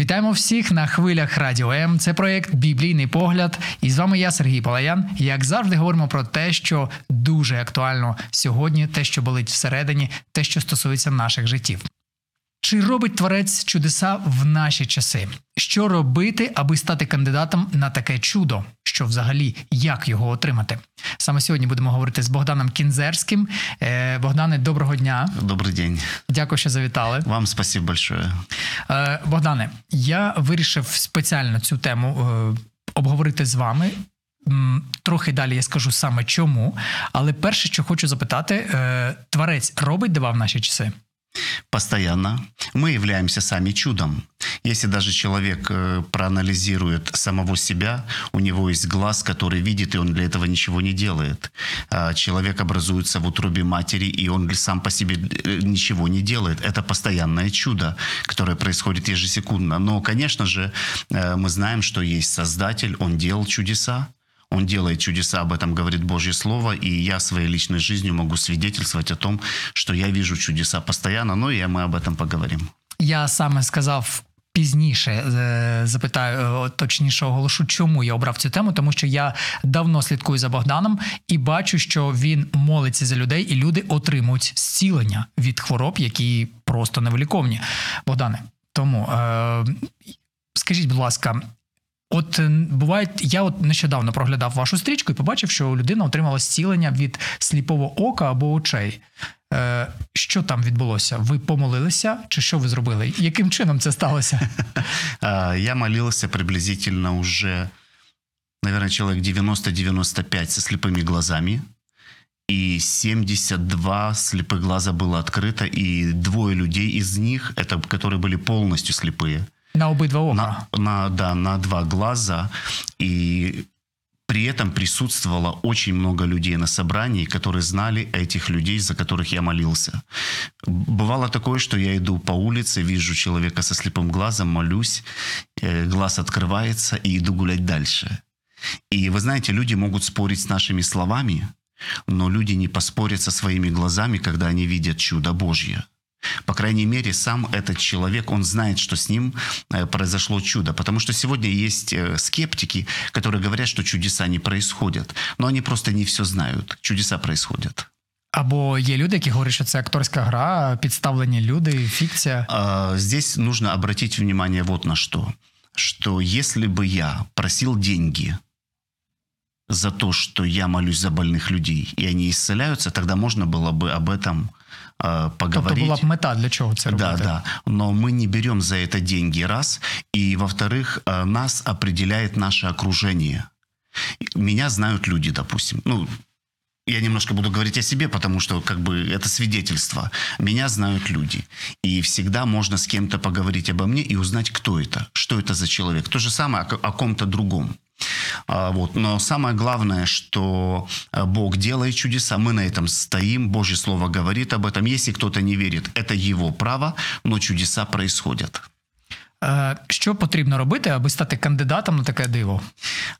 Вітаємо всіх на хвилях Радіо М. Це проект Біблійний погляд. І з вами я, Сергій Палаян. Як завжди, говоримо про те, що дуже актуально сьогодні, те, що болить всередині, те, що стосується наших життів. Чи робить творець чудеса в наші часи? Що робити, аби стати кандидатом на таке чудо? Що взагалі як його отримати? Саме сьогодні будемо говорити з Богданом Кінзерським. Е, Богдане, доброго дня. Добрый день. Дякую, що завітали. Вам спасибо большое. Е, Богдане, я вирішив спеціально цю тему е, обговорити з вами. Трохи далі я скажу саме чому. Але перше, що хочу запитати, творець робить дива в наші часи? Постоянно. Мы являемся сами чудом. Если даже человек э, проанализирует самого себя, у него есть глаз, который видит, и он для этого ничего не делает. А Человек образуется в утробе матери, и он сам по себе э, ничего не делает. Это постоянное чудо, которое происходит ежесекундно. Но, конечно же, э, мы знаем, что есть Создатель, Он делал чудеса, он делает чудеса, об этом говорит Божье Слово, и я своей личной жизнью могу свидетельствовать о том, что я вижу чудеса постоянно, но и мы об этом поговорим. Я саме сказав. Пізніше е, запитаю, е, точніше оголошу, чому я обрав цю тему, тому що я давно слідкую за Богданом і бачу, що він молиться за людей, і люди отримують зцілення від хвороб, які просто невиліковні. Богдане, тому е, скажіть, будь ласка, от е, буває, я от нещодавно проглядав вашу стрічку і побачив, що людина отримала зцілення від сліпого ока або очей. Е, що там відбулося? Ви помолилися, чи що ви зробили? Яким чином це сталося? А, Я молился приблизительно уже, наверное, человек 90-95 со слепыми глазами. И 72 слепых глаза было открыто, и двое людей из них, это которые были полностью слепые. На обидва ока. На, на, да, на два глаза. И при этом присутствовало очень много людей на собрании, которые знали этих людей, за которых я молился. Бывало такое, что я иду по улице, вижу человека со слепым глазом, молюсь, э, глаз открывается и иду гулять дальше. И вы знаете, люди могут спорить с нашими словами, но люди не поспорят со своими глазами, когда они видят чудо Божье. По крайней мере, сам этот человек, он знает, что с ним э, произошло чудо. Потому что сегодня есть э, скептики, которые говорят, что чудеса не происходят. Но они просто не все знают. Чудеса происходят. Або є люди, які говорять, що це акторська гра, підставлені люди, фікція. А, Здесь нужно обратить внимание вот на что. Что если бы я просил деньги за то, что я молюсь за больных людей, и они исцеляются, тогда можно было бы об этом э, Тобто поговорить. була б мета для чого це робити. Да, да. Но мы не берем за это деньги, раз. И, во-вторых, э, нас определяет наше окружение. Меня знают люди, допустим. Ну, я немножко буду говорить о себе, потому что как бы это свидетельство. Меня знают люди. И всегда можно с кем-то поговорить обо мне и узнать, кто это, что это за человек. То же самое о, о ком-то другом. А, Вот. Но самое главное, что э, Бог делает чудеса, мы на этом стоим, Божье Слово говорит об этом. Если кто-то не верит, это его право, но чудеса происходят. Е, Що потрібно робити, аби стати кандидатом на таке диво?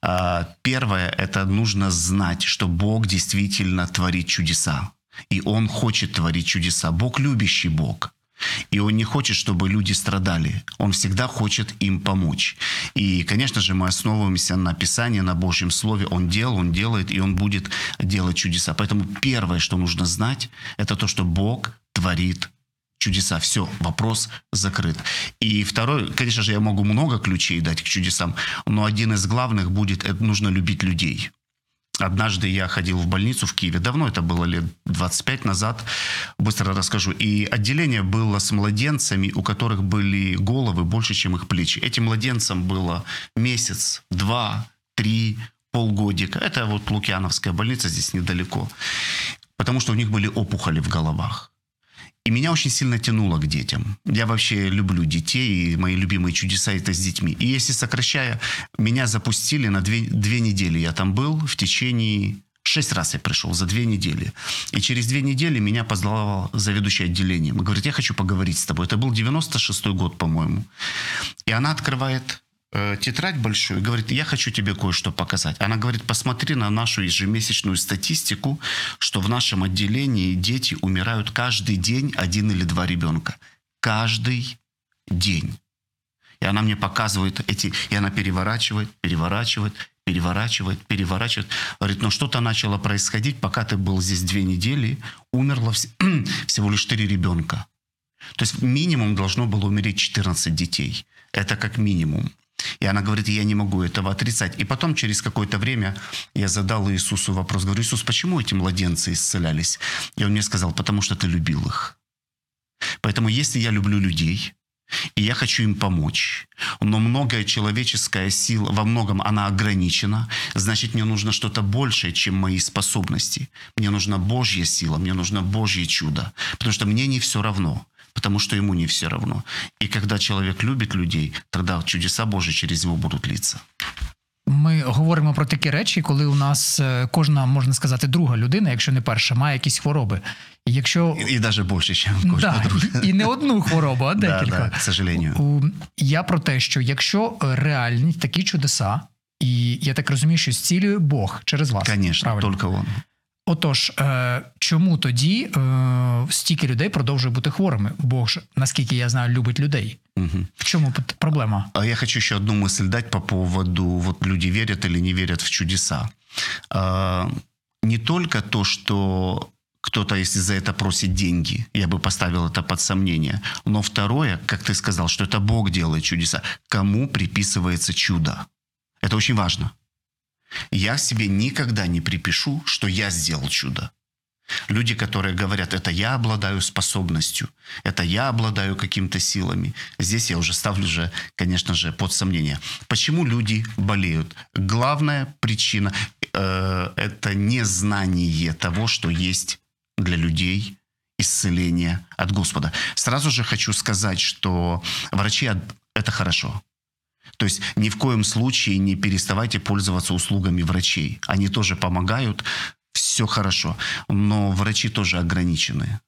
А, Первое – это нужно знать, что Бог действительно творит чудеса. И Он хочет творить чудеса. Бог любящий Бог. И Он не хочет, чтобы люди страдали. Он всегда хочет им помочь. И, конечно же, мы основываемся на Писании, на Божьем Слове. Он делал, Он делает, и Он будет делать чудеса. Поэтому первое, что нужно знать, это то, что Бог творит чудеса. Все, вопрос закрыт. И второй, конечно же, я могу много ключей дать к чудесам, но один из главных будет, это нужно любить людей. Однажды я ходил в больницу в Киеве, давно это было, лет 25 назад, быстро расскажу. И отделение было с младенцами, у которых были головы больше, чем их плечи. Этим младенцам было месяц, два, три, полгодика. Это вот Лукьяновская больница здесь недалеко. Потому что у них были опухоли в головах. И меня очень сильно тянуло к детям. Я вообще люблю детей, и мои любимые чудеса это с детьми. И если сокращая, меня запустили на две, две недели. Я там был в течение... Шесть раз я пришел за две недели. И через две недели меня позвал заведующий отделением. И говорит, я хочу поговорить с тобой. Это был 96-й год, по-моему. И она открывает э, тетрадь большую говорит, я хочу тебе кое-что показать. Она говорит, посмотри на нашу ежемесячную статистику, что в нашем отделении дети умирают каждый день один или два ребенка. Каждый день. И она мне показывает эти, и она переворачивает, переворачивает, переворачивает, переворачивает. Говорит, но что-то начало происходить, пока ты был здесь две недели, умерло вс- всего лишь три ребенка. То есть минимум должно было умереть 14 детей. Это как минимум. И она говорит, я не могу этого отрицать. И потом, через какое-то время, я задал Иисусу вопрос. Говорю, Иисус, почему эти младенцы исцелялись? И он мне сказал, потому что ты любил их. Поэтому если я люблю людей, и я хочу им помочь, но многое человеческая сила, во многом она ограничена, значит, мне нужно что-то большее, чем мои способности. Мне нужна Божья сила, мне нужно Божье чудо, потому что мне не все равно потому что ему не все равно. И когда человек любит людей, тогда чудеса Божьи через него будут литься. Ми говоримо про такі речі, коли у нас е, кожна, можна сказати, друга людина, якщо не перша, має якісь хвороби. І якщо И, и даже больше, чем кожна да, друга. і не одну хворобу, а декілька. да, к сожалению. Я про те, що якщо е, реальні такі чудеса, і я так розумію, що зцілює Бог через вас. Конечно, правильно? только он. Отож, е, чому тоді е, стільки людей продовжує бути хворими? Бог ж, наскільки я знаю, любить людей. Мгм. В чому пот- проблема? А я хочу еще одну мысль дать по поводу, вот люди верят или не верят в чудеса. А, Не только то, что кто-то, если за это просит деньги, я бы поставил это под сомнение. Но второе, как ты сказал, что это Бог делает чудеса. Кому приписывается чудо? Это очень важно. Я себе никогда не припишу, что я сделал чудо. Люди, которые говорят, это я обладаю способностью, это я обладаю какими-то силами. Здесь я уже ставлю же, конечно же, под сомнение. Почему люди болеют? Главная причина э, это незнание того, что есть для людей исцеление от Господа. Сразу же хочу сказать, что врачи это хорошо. То есть ни в коем случае не переставайте пользоваться услугами врачей. Они тоже помогают, все хорошо. Но врачи тоже ограничены.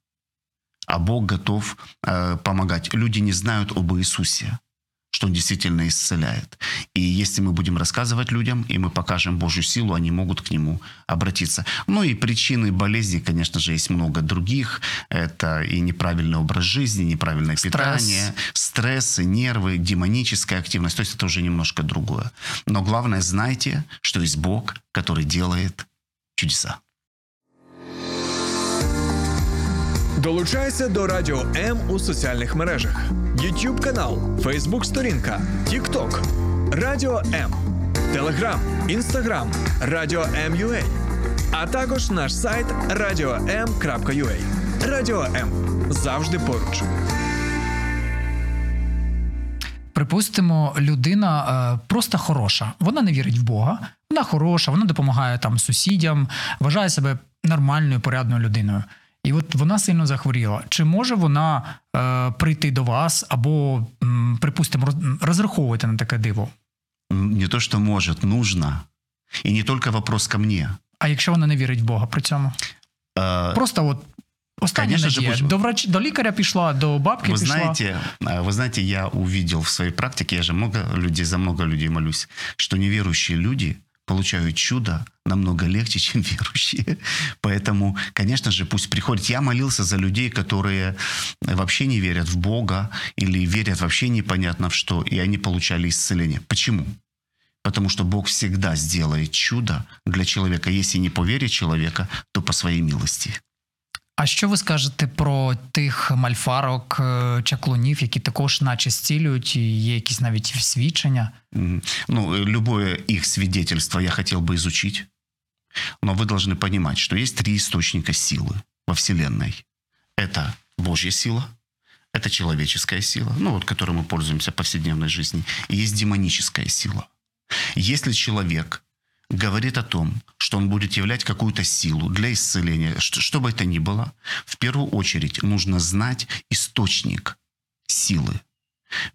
А Бог готов э, помогать. Люди не знают об Иисусе, что Он действительно исцеляет. И если мы будем рассказывать людям, и мы покажем Божью силу, они могут к Нему обратиться. Ну и причины болезни, конечно же, есть много других. Это и неправильный образ жизни, неправильное Стресс. питание, стрессы, нервы, демоническая активность. То есть это уже немножко другое. Но главное, знайте, что есть Бог, который делает чудеса. Долучайся до Радіо М у соціальних мережах: YouTube канал, Facebook сторінка, TikTok, Радіо М, Telegram, Instagram, Радіо М.UA, а також наш сайт radio.m.ua. Радіо М завжди поруч. Припустимо, людина е, просто хороша. Вона не вірить в Бога, вона хороша, вона допомагає там сусідям, вважає себе нормальною, порядною людиною І от вона сильно захворіла. Чи може вона е, прийти до вас або, м, припустимо, роз- розраховувати на таке диво? М, Не то, что может, нужно. И не только вопрос ко мне. А якщо вона не вірить в Бога при цьому? Э, Просто от остання Конечно же, надія. будь- До врач до лікаря пішла, до бабки Вы пішла. знаете, э, вы знаете, я увидел в своей практике, я же много людей, за много людей молюсь, что неверующие люди получают чудо намного легче, чем верующие. Поэтому, конечно же, пусть приходят. Я молился за людей, которые вообще не верят в Бога или верят вообще непонятно в что, и они получали исцеление. Почему? Потому что Бог всегда сделает чудо для человека. Если не по вере человека, то по своей милости. А що ви скажете про тих мальфарок, е, чаклунів, які також наче зцілюють, і є якісь навіть свідчення? Мгм. Ну, э, любое их свидетельство я хотел бы изучить. Но вы должны понимать, что есть три источника силы во Вселенной. Это Божья сила, это человеческая сила, ну вот, которой мы пользуемся в повседневной жизни, и есть демоническая сила. Если человек говорит о том, что он будет являть какую-то силу для исцеления, что, что бы это ни было, в первую очередь нужно знать источник силы.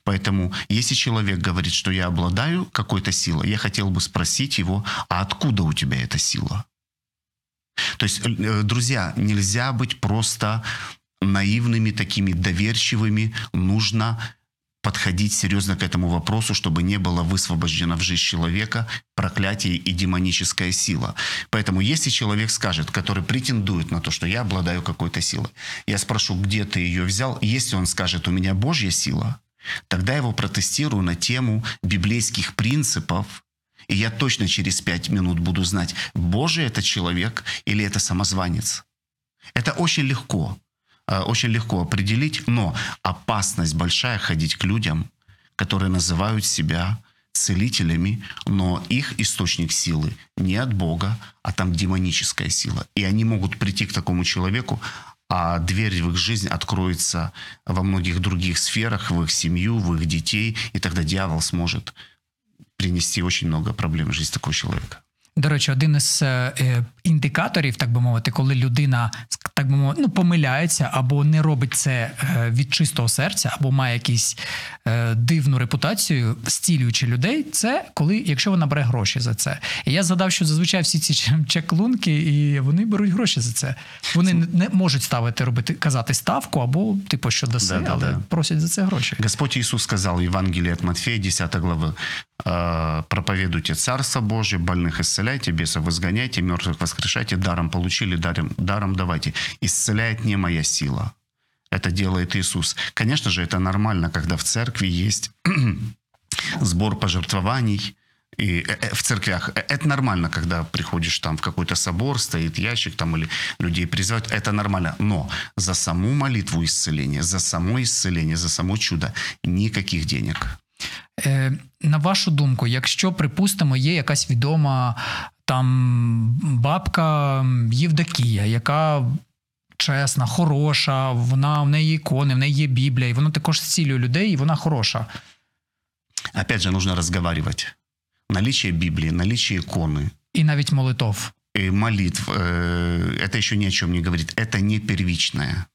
Поэтому, если человек говорит, что я обладаю какой-то силой, я хотел бы спросить его, а откуда у тебя эта сила? То есть, э, друзья, нельзя быть просто наивными, такими доверчивыми. Нужно подходить серьезно к этому вопросу, чтобы не было высвобождено в жизнь человека проклятие и демоническая сила. Поэтому если человек скажет, который претендует на то, что я обладаю какой-то силой, я спрошу, где ты ее взял, если он скажет, у меня Божья сила, тогда я его протестирую на тему библейских принципов, и я точно через пять минут буду знать, Божий это человек или это самозванец. Это очень легко. Э, очень легко определить, но опасность большая ходить к людям, которые называют себя целителями, но их источник силы не от Бога, а там демоническая сила. И они могут прийти к такому человеку, а дверь в их жизнь откроется во многих других сферах, в их семью, в их детей, и тогда дьявол сможет принести очень много проблем в жизнь такого человека. До речі, один із е, індикаторів, так би мовити, коли людина так би мовити, ну, помиляється або не робить це е, від чистого серця, або має якусь е, дивну репутацію, зцілюючи людей, це коли, якщо вона бере гроші за це. І я згадав, що зазвичай всі ці чеклунки, і вони беруть гроші за це. Вони не можуть ставити робити, казати ставку або типу, що даси, да, да, але да. просять за це гроші. Господь Ісус сказав в Євангелії від Матфея, 10 глави, проповедуйте Царство Божие, больных исцеляйте, бесов изгоняйте, мертвых воскрешайте, даром получили, даром, даром давайте. Исцеляет не моя сила. Это делает Иисус. Конечно же, это нормально, когда в церкви есть сбор пожертвований, и э, э, в церквях это нормально, когда приходишь там в какой-то собор, стоит ящик там или людей призывают, это нормально. Но за саму молитву исцеления, за само исцеление, за само чудо никаких денег. Е, на вашу думку, якщо, припустимо, є якась відома там бабка Євдокія, яка чесна, хороша, вона в неї ікони, в неї є Біблія, і вона також зцілює людей, і вона хороша. Опять же, нужно разговаривать. Наличие Библии, наличие иконы. И навіть молитв. И молитв. Э, это еще ни о чем не говорит. Это не первичное.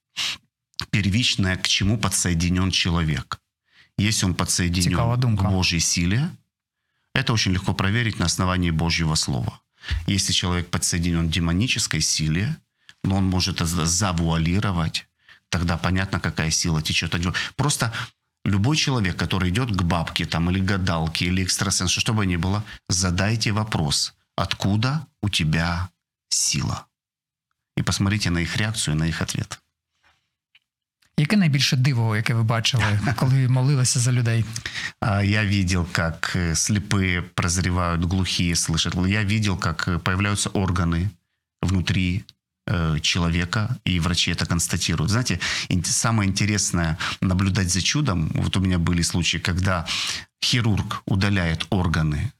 Первичное, к чему подсоединен человек. Если он подсоединен к Божьей силе, это очень легко проверить на основании Божьего Слова. Если человек подсоединен к демонической силе, но он может завуалировать, тогда понятно, какая сила течет от него. Просто любой человек, который идет к бабке там, или гадалке, или экстрасенсу, что бы ни было, задайте вопрос, откуда у тебя сила? И посмотрите на их реакцию, на их ответ. Яке найбільше диво, яке ви бачили, коли молилися за людей? Я видел, как э, слепые прозревают, глухие слышат. Я видел, как э, появляются органы внутри э, человека, и врачи это констатируют. Знаете, самое интересное наблюдать за чудом, вот у меня были случаи, когда хирург удаляет органы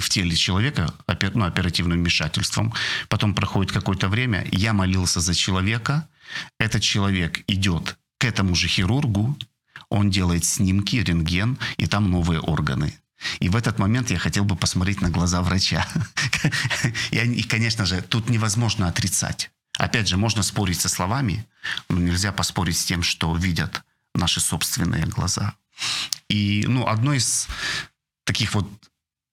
в теле человека ну, оперативным вмешательством, потом проходит какое-то время, я молился за человека, этот человек идет к этому же хирургу, он делает снимки, рентген, и там новые органы. И в этот момент я хотел бы посмотреть на глаза врача. И, конечно же, тут невозможно отрицать. Опять же, можно спорить со словами, но нельзя поспорить с тем, что видят наши собственные глаза. И ну, одно из таких вот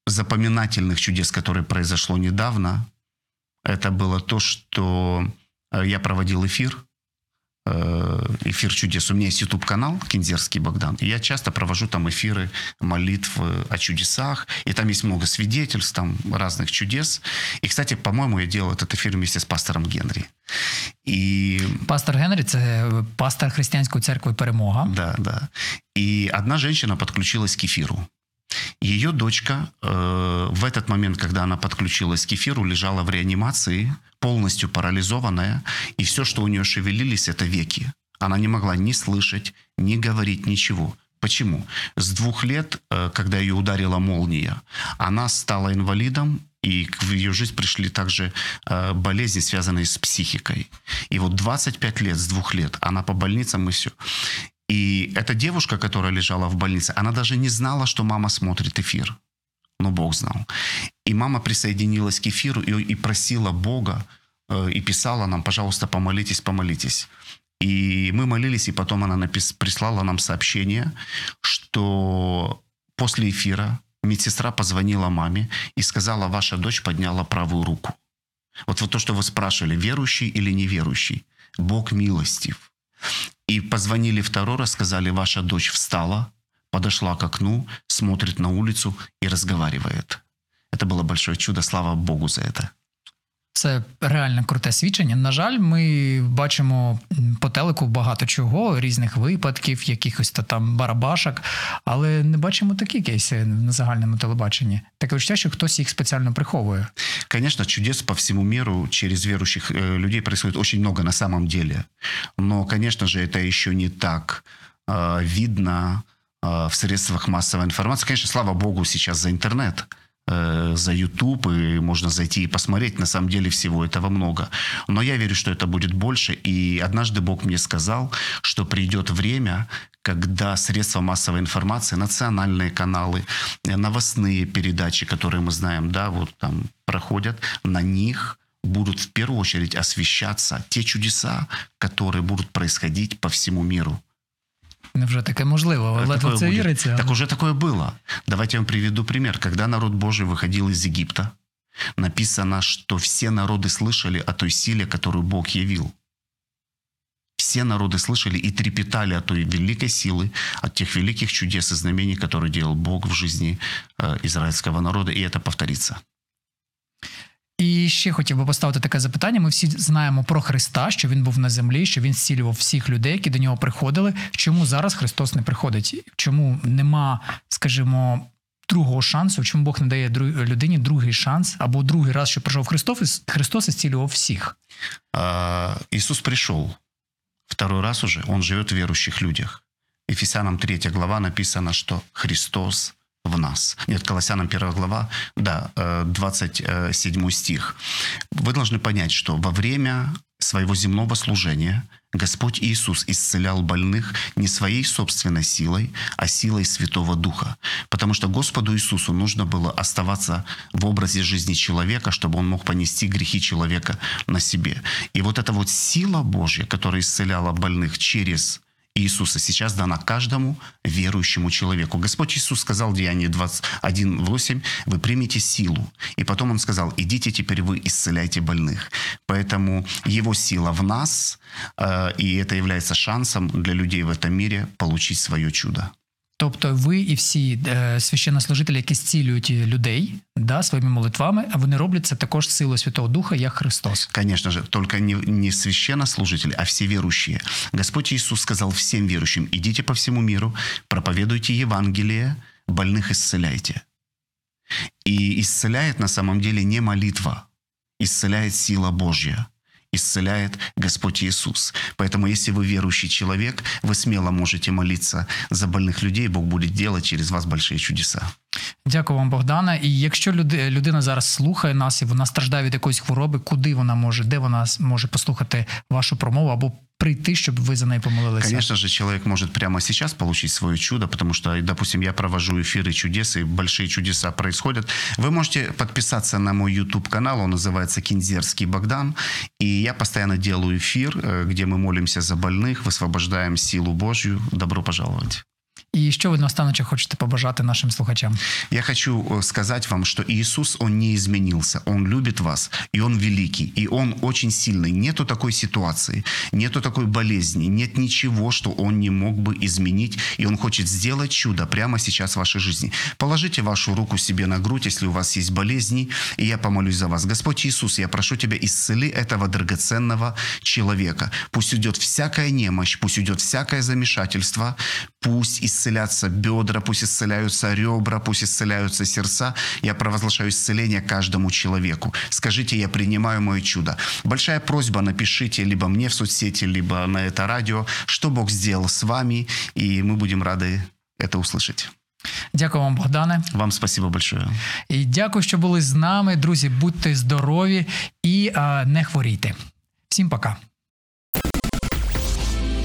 запоминательных чудес, которое произошло недавно, это было то, что э, я проводил эфир эфир чудес. У меня есть YouTube-канал Кинзерский Богдан. И я часто провожу там эфиры молитв о чудесах. И там есть много свидетельств, там разных чудес. И, кстати, по-моему, я делал этот эфир вместе с пастором Генри. И... Пастор Генри – це пастор християнської церкви «Перемога». Да, да. И одна женщина подключилась к эфиру. Ее дочка э, в этот момент, когда она подключилась к эфиру, лежала в реанимации, полностью парализованная, и все, что у нее шевелились, это веки. Она не могла ни слышать, ни говорить, ничего. Почему? С двух лет, э, когда ее ударила молния, она стала инвалидом, и в ее жизнь пришли также э, болезни, связанные с психикой. И вот 25 лет, с двух лет, она по больницам и все. И эта девушка, которая лежала в больнице, она даже не знала, что мама смотрит эфир. Но Бог знал. И мама присоединилась к эфиру и, и просила Бога, э, и писала нам, пожалуйста, помолитесь, помолитесь. И мы молились, и потом она напис... прислала нам сообщение, что после эфира медсестра позвонила маме и сказала, ваша дочь подняла правую руку. Вот, вот то, что вы спрашивали, верующий или неверующий. Бог милостив. И позвонили второй раз, сказали, ваша дочь встала, подошла к окну, смотрит на улицу и разговаривает. Это было большое чудо, слава Богу за это. Це реально круте свідчення. На жаль, ми бачимо по телеку багато чого, різних випадків, якихось то там барабашок, але не бачимо такі кейси на загальному телебаченні. Таке відчуття, що хтось їх спеціально приховує. Конечно, чудес по всему миру через верующих э, людей происходит очень много на самом деле. Но, конечно же, это еще не так э, видно э, в средствах массовой информации. Конечно, слава богу, сейчас за интернет э, За YouTube, и можно зайти и посмотреть. На самом деле всего этого много. Но я верю, что это будет больше. И однажды Бог мне сказал, что придет время, когда средства массовой информации, национальные каналы, э, новостные передачи, которые мы знаем, да, вот там проходят, на них будут в первую очередь освещаться те чудеса, которые будут происходить по всему миру. Невже таке можливо? Ледве Такое це будет. віриться. Так уже такое было. Давайте я вам приведу пример. Когда народ Божий выходил из Египта, написано, что все народы слышали о той силе, которую Бог явил. Все народы слышали и трепетали от той великой силы, от тех великих чудес и знамений, которые делал Бог в жизни э, израильского народа, и это повторится. І ще хотів би поставити таке запитання. Ми всі знаємо про Христа, що він був на землі, що він зцілював всіх людей, які до нього приходили. Чому зараз Христос не приходить? Чому нема, скажімо, другого шансу? Чому Бог не дає людині другий шанс або другий раз, що прийшов Христос, Христос і зцілював всіх? А, Иисус пришел второй раз уже, Он живет в верующих людях. Ефесянам 3 глава написано, что Христос в нас. Нет, Колоссянам 1 глава, да, э, 27 стих. Вы должны понять, что во время своего земного служения Господь Иисус исцелял больных не своей собственной силой, а силой Святого Духа. Потому что Господу Иисусу нужно было оставаться в образе жизни человека, чтобы он мог понести грехи человека на себе. И вот эта вот сила Божья, которая исцеляла больных через Иисуса сейчас дана каждому верующему человеку. Господь Иисус сказал в Деянии 21.8, вы примете силу. И потом Он сказал, идите теперь вы исцеляйте больных. Поэтому Его сила в нас, э, и это является шансом для людей в этом мире получить свое чудо. Тобто ви і всі е, священнослужителі, які зцілюють людей да, своїми молитвами, а вони роблять це також силою Святого Духа, як Христос. Конечно же, только не, не священнослужители, а все верующие. Господь Иисус сказал всем верующим, идите по всему миру, проповедуйте Евангелие, больных исцеляйте. И исцеляет на самом деле не молитва, исцеляет сила Божья, исцеляет Господь Иисус. Поэтому если вы верующий человек, вы смело можете молиться за больных людей, Бог будет делать через вас большие чудеса. Дякую вам, Богдана. І якщо люди, людина зараз слухає нас і вона страждає від якоїсь хвороби, куди вона може, де вона може послухати вашу промову або прийти, щоб ви за неї помолилися? Конечно же, человек может прямо сейчас получить свое чудо, потому что, допустим, я провожу эфиры чудес, и большие чудеса происходят. Вы можете подписаться на мой YouTube-канал, он называется «Кинзерский Богдан», и я постоянно делаю эфир, э, где мы молимся за больных, высвобождаем силу Божью. Добро пожаловать. І що ви наостаночі хочете побажати нашим слухачам? Я хочу сказать вам, что Иисус, Он не изменился. Он любит вас, и Он великий, и Он очень сильный. Нету такой ситуации, нету такой болезни, нет ничего, что Он не мог бы изменить, и Он хочет сделать чудо прямо сейчас в вашей жизни. Положите вашу руку себе на грудь, если у вас есть болезни, и я помолюсь за вас. Господь Иисус, я прошу Тебя, исцели этого драгоценного человека. Пусть уйдет всякая немощь, пусть уйдет всякое замешательство, пусть исцелятся бедра, пусть исцеляются ребра, пусть исцеляются сердца. Я провозглашаю исцеление каждому человеку. Скажите, я принимаю мое чудо. Большая просьба, напишите либо мне в соцсети, либо на это радио, что Бог сделал с вами, и мы будем рады это услышать. Дякую вам, Богдане. Вам спасибо большое. І дякую, що були з нами. Друзі, будьте здорові і а, не хворійте. Всім пока.